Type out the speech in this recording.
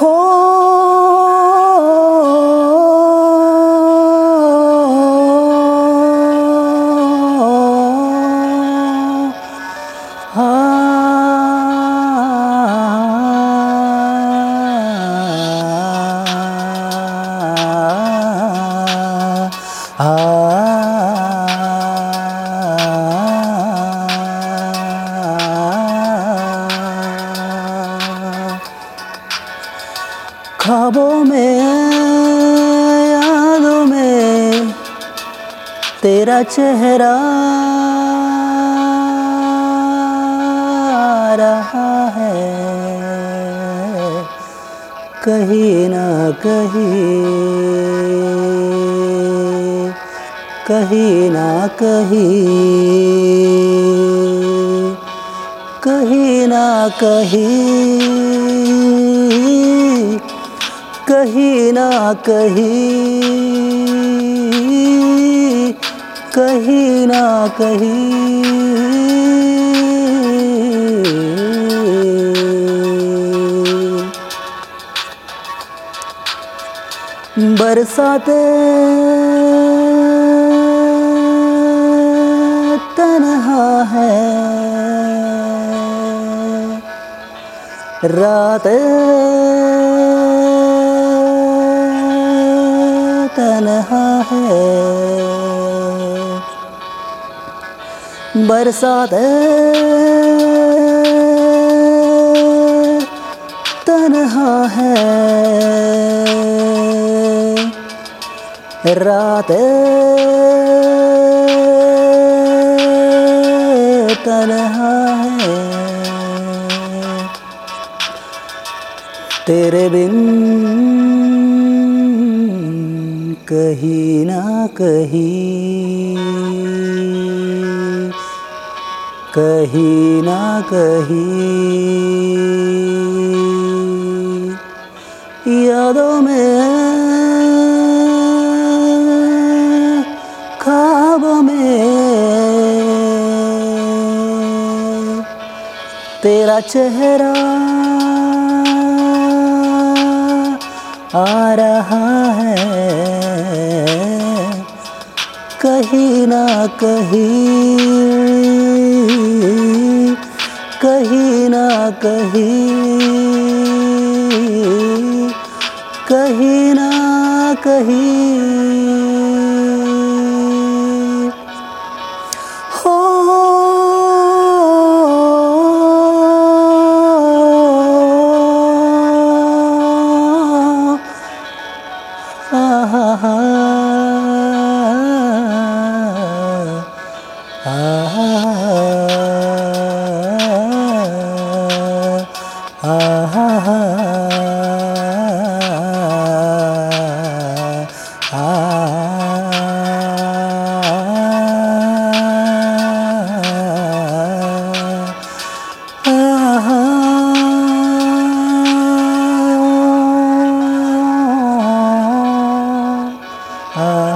हो ख्वाबों में, यादों में, तेरा चेहरा रहा है। कहीं ना कहीं कहीं ना कहीं कहीं ना कहीं कहीं ना कहीं कहीं ना कहीं। बरसाते तन्हा है। रात है। बरसात तन्हा है। रात तन्हा है। तेरे बिन कहीं ना कहीं कहीं ना कहीं यादों में ख्वाबों में तेरा चेहरा आ रहा कहीं ना कहीं कहीं ना कहीं कहीं ना कहीं। Ah. Uh.